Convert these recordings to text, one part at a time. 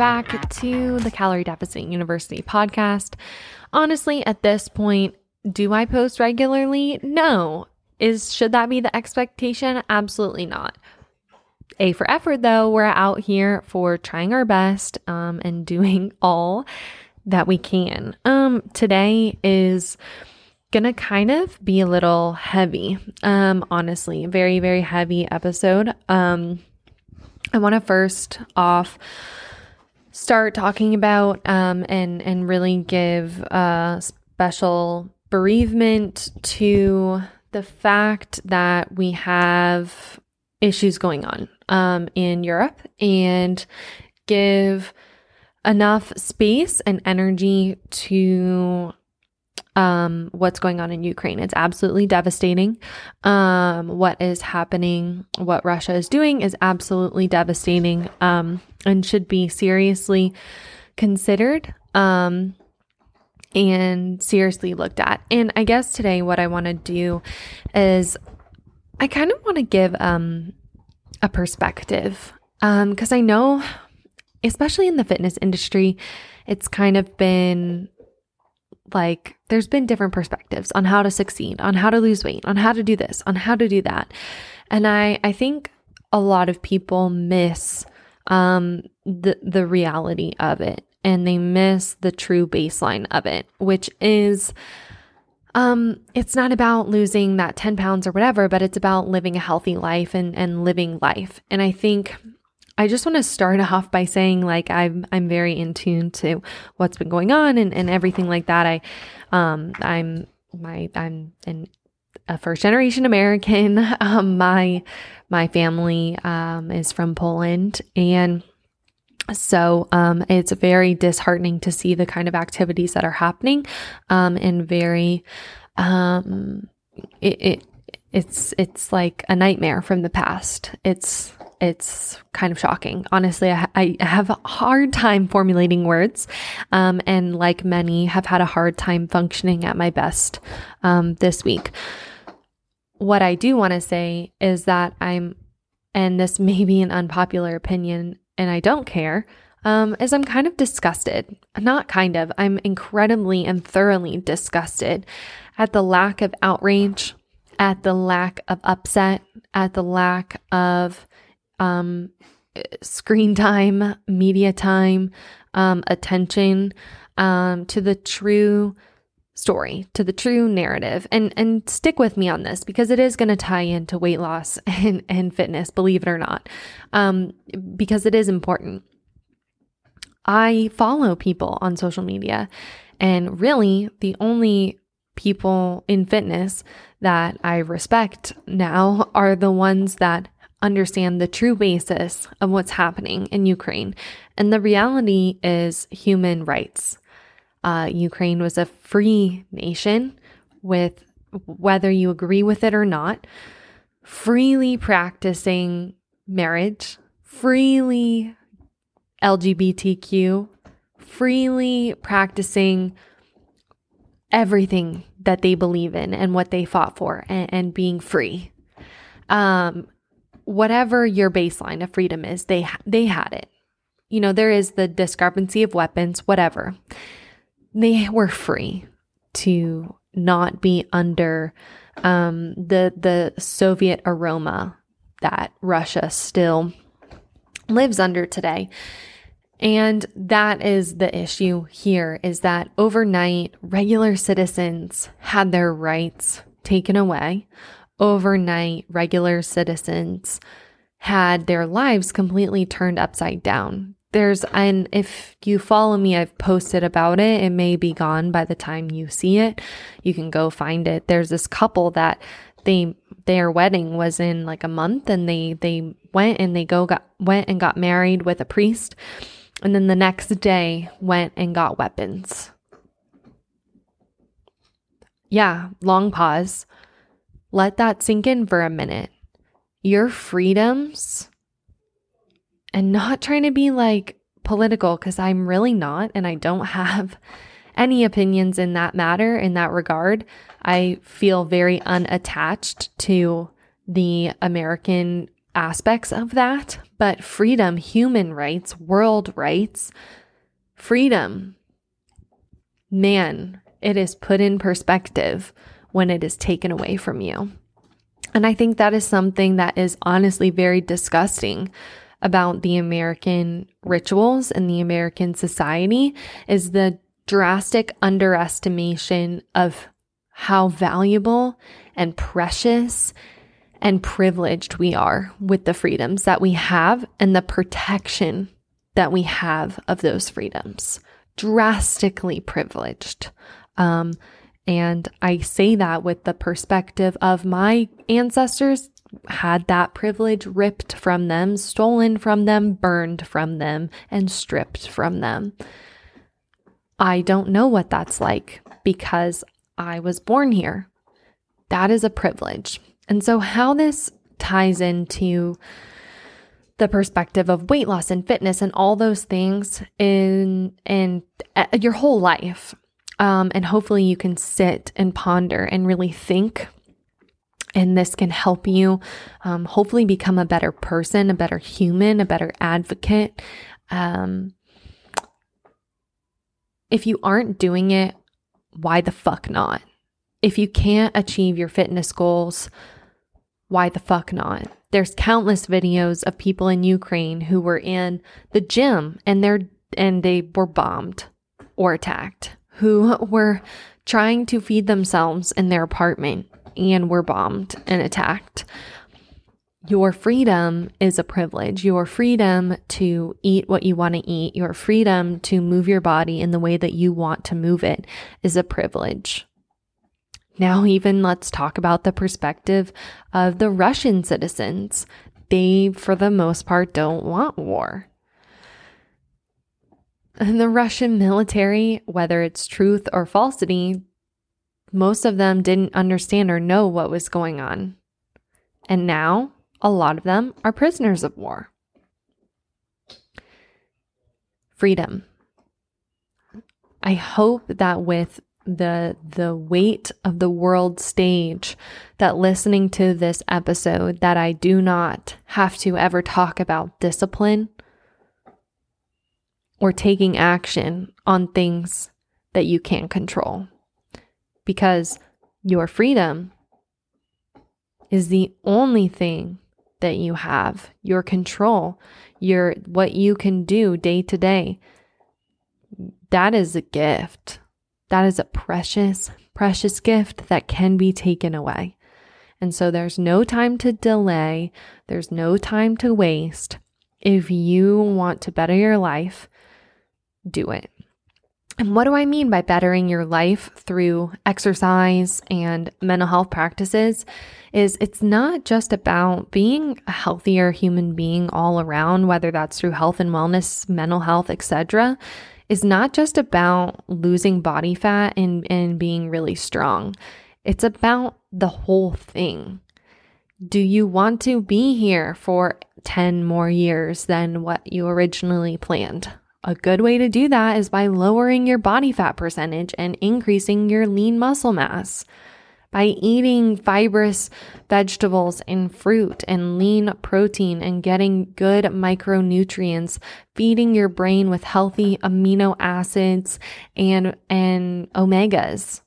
back to the Calorie Deficit University podcast. Honestly, at this point, do I post regularly? No. Is should that be the expectation? Absolutely not. A for effort though, we're out here for trying our best um, and doing all that we can. Um, today is gonna kind of be a little heavy. Um, honestly, very very heavy episode. Um, I want to first off start talking about um, and and really give a special bereavement to the fact that we have issues going on um, in Europe and give enough space and energy to um, what's going on in Ukraine. It's absolutely devastating. Um, what is happening, what Russia is doing is absolutely devastating um, and should be seriously considered um, and seriously looked at. And I guess today, what I want to do is I kind of want to give um, a perspective because um, I know, especially in the fitness industry, it's kind of been like there's been different perspectives on how to succeed, on how to lose weight, on how to do this, on how to do that. And I I think a lot of people miss um the the reality of it and they miss the true baseline of it, which is um it's not about losing that 10 pounds or whatever, but it's about living a healthy life and and living life. And I think I just want to start off by saying like I'm I'm very in tune to what's been going on and, and everything like that. I um I'm my I'm an a first generation American. Um my my family um is from Poland and so um, it's very disheartening to see the kind of activities that are happening um, and very um, it, it it's it's like a nightmare from the past. It's it's kind of shocking. Honestly, I, I have a hard time formulating words, um, and like many, have had a hard time functioning at my best um, this week. What I do want to say is that I'm, and this may be an unpopular opinion, and I don't care, um, is I'm kind of disgusted. Not kind of, I'm incredibly and thoroughly disgusted at the lack of outrage, at the lack of upset, at the lack of um, screen time, media time, um, attention um, to the true story, to the true narrative. And and stick with me on this because it is going to tie into weight loss and, and fitness, believe it or not, um, because it is important. I follow people on social media, and really the only people in fitness that I respect now are the ones that understand the true basis of what's happening in Ukraine. And the reality is human rights. Uh, Ukraine was a free nation with, whether you agree with it or not, freely practicing marriage, freely LGBTQ, freely practicing everything that they believe in and what they fought for and, and being free. Um, whatever your baseline of freedom is, they they had it. You know, there is the discrepancy of weapons, whatever. They were free to not be under um, the the Soviet aroma that Russia still lives under today. And that is the issue here is that overnight regular citizens had their rights taken away overnight regular citizens had their lives completely turned upside down. There's, and if you follow me, I've posted about it. It may be gone by the time you see it. You can go find it. There's this couple that they, their wedding was in like a month and they, they went and they go got, went and got married with a priest. And then the next day went and got weapons. Yeah, long pause. Let that sink in for a minute. Your freedoms, and not trying to be like political, because I'm really not, and I don't have any opinions in that matter, in that regard. I feel very unattached to the American aspects of that, but freedom, human rights, world rights, freedom, man, it is put in perspective when it is taken away from you. And I think that is something that is honestly very disgusting about the American rituals and the American society is the drastic underestimation of how valuable and precious and privileged we are with the freedoms that we have and the protection that we have of those freedoms. Drastically privileged. Um, and I say that with the perspective of my ancestors had that privilege ripped from them, stolen from them, burned from them, and stripped from them. I don't know what that's like because I was born here. That is a privilege. And so, how this ties into the perspective of weight loss and fitness and all those things in in uh, your whole life um, and hopefully you can sit and ponder and really think and this can help you um, hopefully become a better person, a better human, a better advocate. Um, if you aren't doing it, why the fuck not? If you can't achieve your fitness goals, why the fuck not? There's countless videos of people in Ukraine who were in the gym and they're and they were bombed or attacked, who were trying to feed themselves in their apartment and were bombed and attacked. Your freedom is a privilege. Your freedom to eat what you want to eat, your freedom to move your body in the way that you want to move it is a privilege. Now, even let's talk about the perspective of the Russian citizens. They, for the most part, don't want war. The Russian military, whether it's truth or falsity, most of them didn't understand or know what was going on. And now, a lot of them are prisoners of war. Freedom. I hope that with the the weight of the world stage that listening to this episode that I do not have to ever talk about discipline or taking action on things that you can't control. Because your freedom is the only thing that you have. Your control your what you can do day to day that is a gift. That is a precious precious gift that can be taken away. And so there's no time to delay. There's no time to waste. If you want to better your life do it and what do I mean by bettering your life through exercise and mental health practices? Is it's not just about being a healthier human being all around, whether that's through health and wellness, mental health, etc. Is not just about losing body fat and, and being really strong. It's about the whole thing. Do you want to be here for 10 more years than what you originally planned? A good way to do that is by lowering your body fat percentage and increasing your lean muscle mass. By eating fibrous vegetables and fruit and lean protein and getting good micronutrients, feeding your brain with healthy amino acids and, and omegas.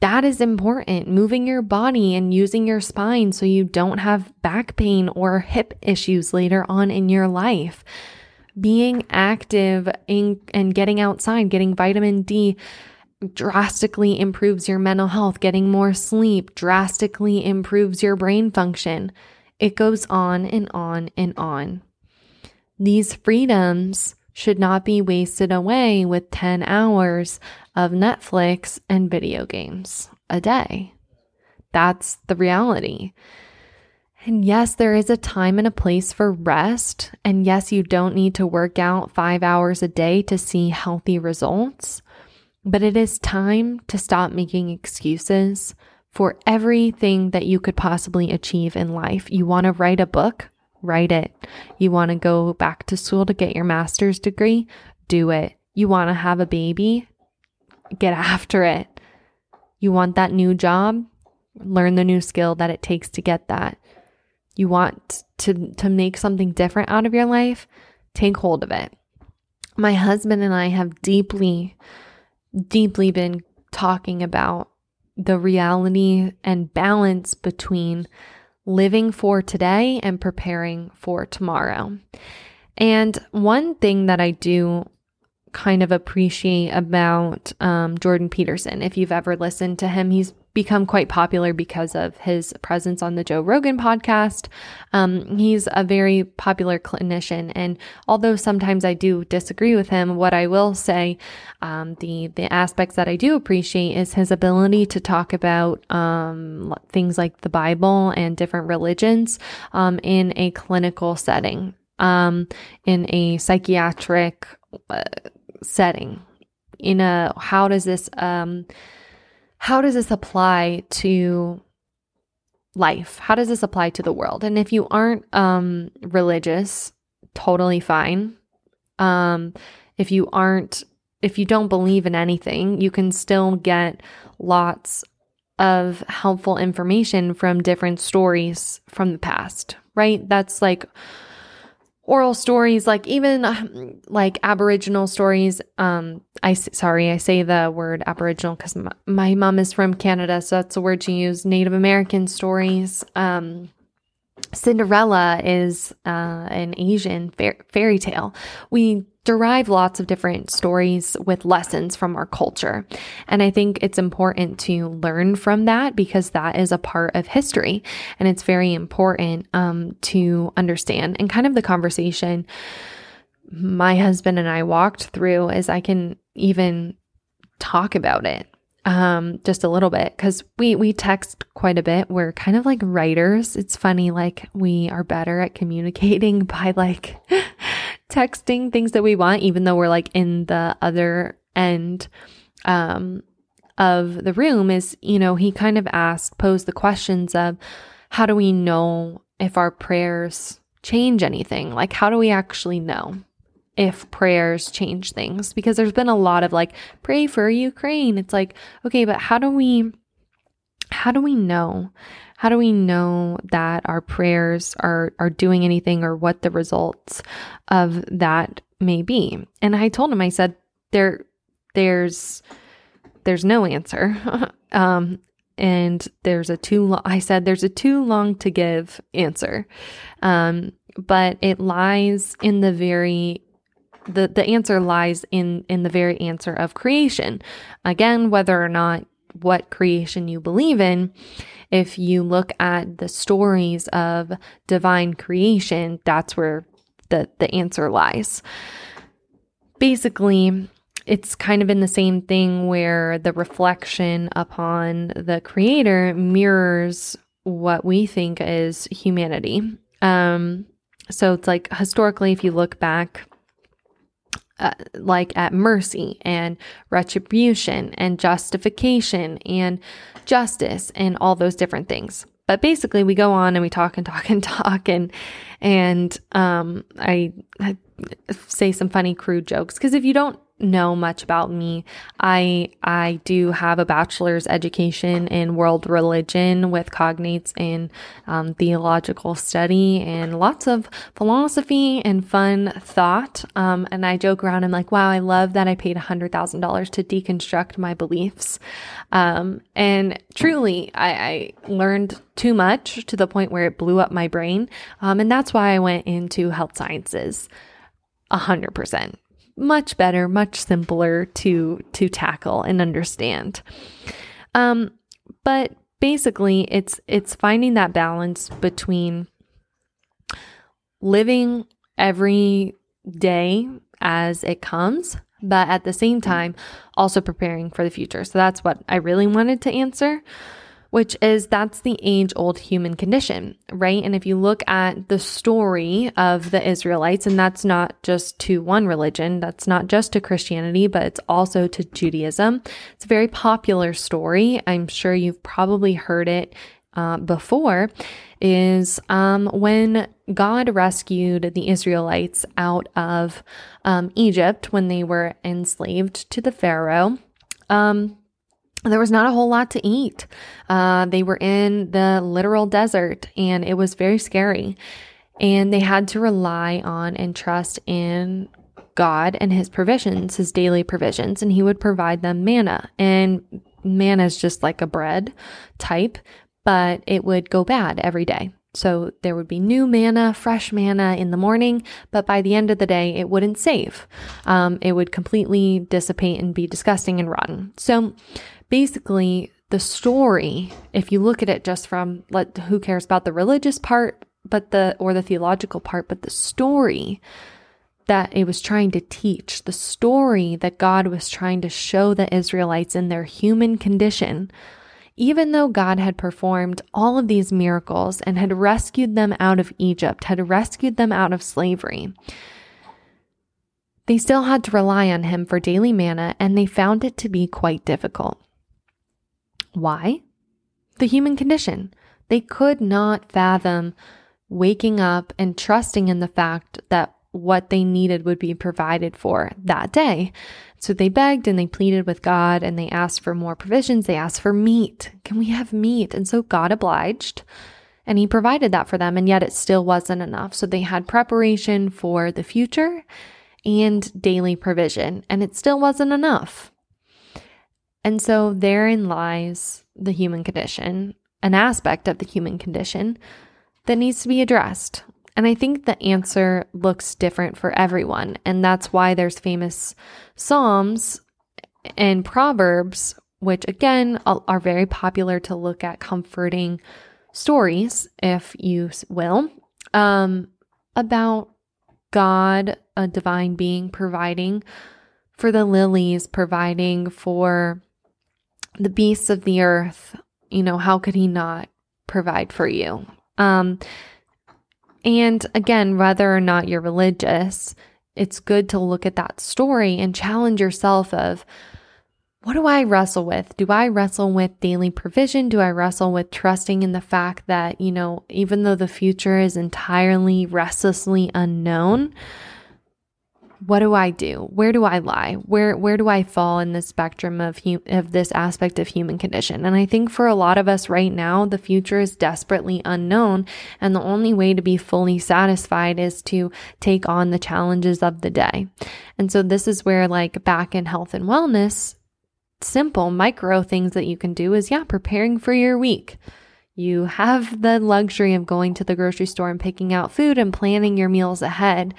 That is important. Moving your body and using your spine so you don't have back pain or hip issues later on in your life being active in, and getting outside, getting vitamin D drastically improves your mental health. Getting more sleep drastically improves your brain function. It goes on and on and on. These freedoms should not be wasted away with 10 hours of Netflix and video games a day. That's the reality. And yes, there is a time and a place for rest. And yes, you don't need to work out five hours a day to see healthy results. But it is time to stop making excuses for everything that you could possibly achieve in life. You want to write a book? Write it. You want to go back to school to get your master's degree? Do it. You want to have a baby? Get after it. You want that new job? Learn the new skill that it takes to get that. You want to to make something different out of your life, take hold of it. My husband and I have deeply deeply been talking about the reality and balance between living for today and preparing for tomorrow. And one thing that I do kind of appreciate about um, Jordan Peterson. If you've ever listened to him, he's become quite popular because of his presence on the Joe Rogan podcast. Um, he's a very popular clinician, and although sometimes I do disagree with him, what I will say, um, the the aspects that I do appreciate is his ability to talk about um, things like the Bible and different religions um, in a clinical setting. Um, in a psychiatric uh, setting in a how does this um how does this apply to life? How does this apply to the world? And if you aren't um religious totally fine. Um if you aren't if you don't believe in anything you can still get lots of helpful information from different stories from the past right? That's like oral stories like even um, like aboriginal stories. Um i sorry i say the word aboriginal because my, my mom is from canada so that's the word she used. Native american stories um cinderella is uh, an asian fairy tale we derive lots of different stories with lessons from our culture. And I think it's important to learn from that because that is a part of history. And it's very important um, to understand. And kind of the conversation my husband and I walked through is I can even talk about it um, just a little bit because we we text quite a bit. We're kind of like writers. It's funny, like we are better at communicating by like texting things that we want, even though we're like in the other end um, of the room. Is you know he kind of asked, posed the questions of how do we know if our prayers change anything? Like how do we actually know? If prayers change things because there's been a lot of like pray for Ukraine. It's like, okay, but how do we how do we know? How do we know that our prayers are are doing anything or what the results of that may be? And I told him I said there there's there's no answer. um and there's a too long I said there's a too long to give answer. Um but it lies in the very the, the answer lies in in the very answer of creation. Again, whether or not what creation you believe in, if you look at the stories of divine creation, that's where the, the answer lies. Basically, it's kind of in the same thing where the reflection upon the creator mirrors what we think is humanity. Um, so it's like historically, if you look back uh, like at mercy and retribution and justification and justice and all those different things. But basically, we go on and we talk and talk and talk and and um, I, I say some funny crude jokes because if you don't know much about me, I I do have a bachelor's education in world religion with cognates in um, theological study and lots of philosophy and fun thought. Um, and I joke around. I'm like, wow, I love that I paid hundred thousand dollars to deconstruct my beliefs. Um, and truly, I, I, learned too much to the point where it blew up my brain. Um, and that's why I went into health sciences. A hundred percent much better, much simpler to to tackle and understand. Um, but basically, it's it's finding that balance between living every day as it comes, but at the same time, also preparing for the future. So that's what I really wanted to answer which is that's the age old human condition, right? And if you look at the story of the Israelites, and that's not just to one religion, that's not just to Christianity, but it's also to Judaism. It's a very popular story. I'm sure you've probably heard it uh, before. Is um, when God rescued the Israelites out of um, Egypt when they were enslaved to the Pharaoh. Um, there was not a whole lot to eat. Uh, they were in the literal desert and it was very scary. And they had to rely on and trust in God and his provisions, his daily provisions, and he would provide them manna. And manna is just like a bread type, but it would go bad every day. So there would be new manna, fresh manna in the morning, but by the end of the day, it wouldn't save. Um, it would completely dissipate and be disgusting and rotten. So basically, the story, if you look at it just from let who cares about the religious part, but the or the theological part, but the story that it was trying to teach, the story that God was trying to show the Israelites in their human condition, even though God had performed all of these miracles and had rescued them out of Egypt, had rescued them out of slavery, they still had to rely on Him for daily manna, and they found it to be quite difficult. Why? The human condition. They could not fathom waking up and trusting in the fact that what they needed would be provided for that day. So they begged and they pleaded with God and they asked for more provisions. They asked for meat. Can we have meat? And so God obliged and He provided that for them. And yet it still wasn't enough. So they had preparation for the future and daily provision, and it still wasn't enough. And so therein lies the human condition, an aspect of the human condition that needs to be addressed. And I think the answer looks different for everyone. And that's why there's famous Psalms and Proverbs, which again are very popular to look at comforting stories, if you will, um, about God, a divine being, providing for the lilies, providing for the beasts of the earth, you know, how could he not provide for you? Um, and again, whether or not you're religious, it's good to look at that story and challenge yourself of what do I wrestle with? Do I wrestle with daily provision? Do I wrestle with trusting in the fact that, you know, even though the future is entirely restlessly unknown, what do I do? Where do I lie? Where where do I fall in the spectrum of hu- of this aspect of human condition? And I think for a lot of us right now, the future is desperately unknown, and the only way to be fully satisfied is to take on the challenges of the day. And so this is where like back in health and wellness, simple micro things that you can do is yeah, preparing for your week. You have the luxury of going to the grocery store and picking out food and planning your meals ahead.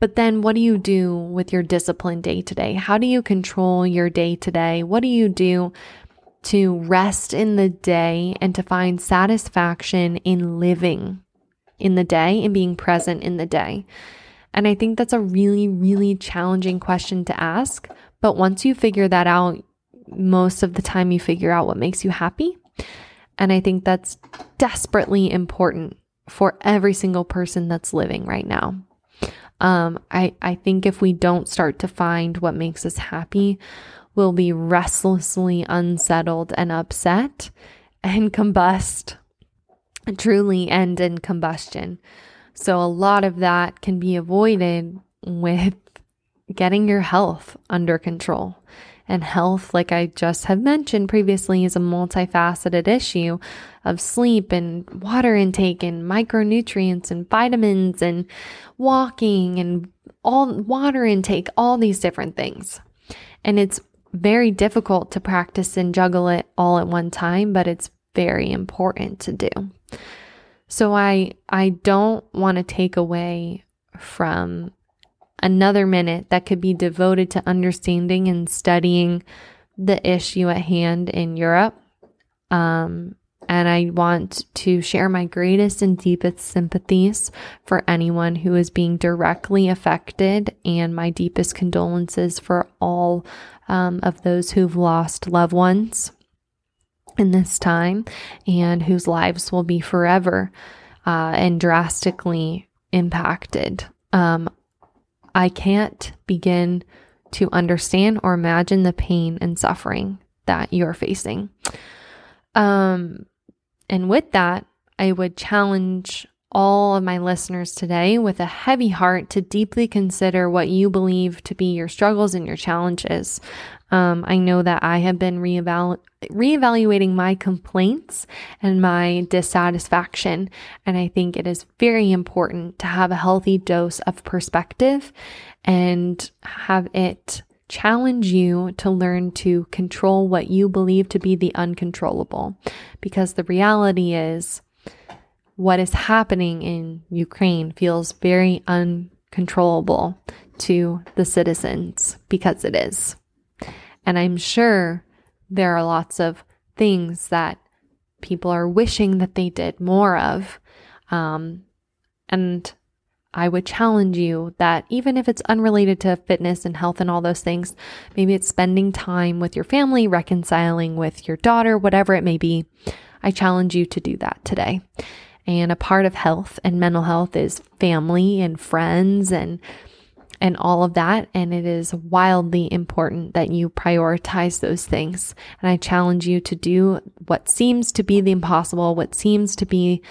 But then what do you do with your discipline day to day? How do you control your day to day? What do you do to rest in the day and to find satisfaction in living in the day and being present in the day? And I think that's a really, really challenging question to ask. But once you figure that out, most of the time you figure out what makes you happy. And I think that's desperately important for every single person that's living right now. Um, I, I think if we don't start to find what makes us happy, we'll be restlessly unsettled and upset and combust, truly end in combustion. So, a lot of that can be avoided with getting your health under control. And health, like I just have mentioned previously, is a multifaceted issue of sleep and water intake and micronutrients and vitamins and walking and all water intake, all these different things. And it's very difficult to practice and juggle it all at one time, but it's very important to do. So I I don't want to take away from another minute that could be devoted to understanding and studying the issue at hand in Europe. Um, and I want to share my greatest and deepest sympathies for anyone who is being directly affected, and my deepest condolences for all um, of those who've lost loved ones in this time and whose lives will be forever uh, and drastically impacted. Um, I can't begin to understand or imagine the pain and suffering that you're facing. Um, and with that, I would challenge all of my listeners today with a heavy heart to deeply consider what you believe to be your struggles and your challenges. Um, I know that I have been reevalu- reevaluating my complaints and my dissatisfaction. And I think it is very important to have a healthy dose of perspective and have it challenge you to learn to control what you believe to be the uncontrollable. Because the reality is, what is happening in Ukraine feels very uncontrollable to the citizens because it is. And I'm sure there are lots of things that people are wishing that they did more of. Um, and I would challenge you that even if it's unrelated to fitness and health and all those things, maybe it's spending time with your family, reconciling with your daughter, whatever it may be. I challenge you to do that today. And a part of health and mental health is family and friends and and all of that. And it is wildly important that you prioritize those things. And I challenge you to do what seems to be the impossible, what seems to be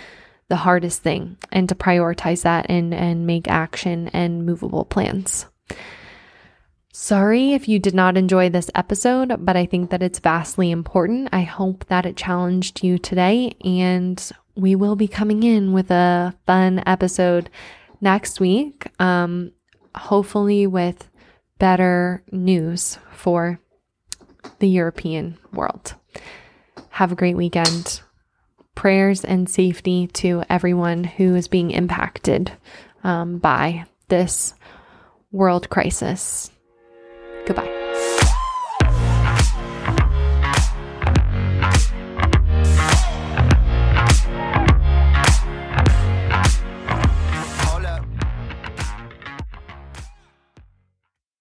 the hardest thing and to prioritize that and, and make action and movable plans. Sorry if you did not enjoy this episode, but I think that it's vastly important. I hope that it challenged you today, and we will be coming in with a fun episode next week, um, hopefully with better news for the European world. Have a great weekend prayers and safety to everyone who is being impacted um, by this world crisis. Goodbye.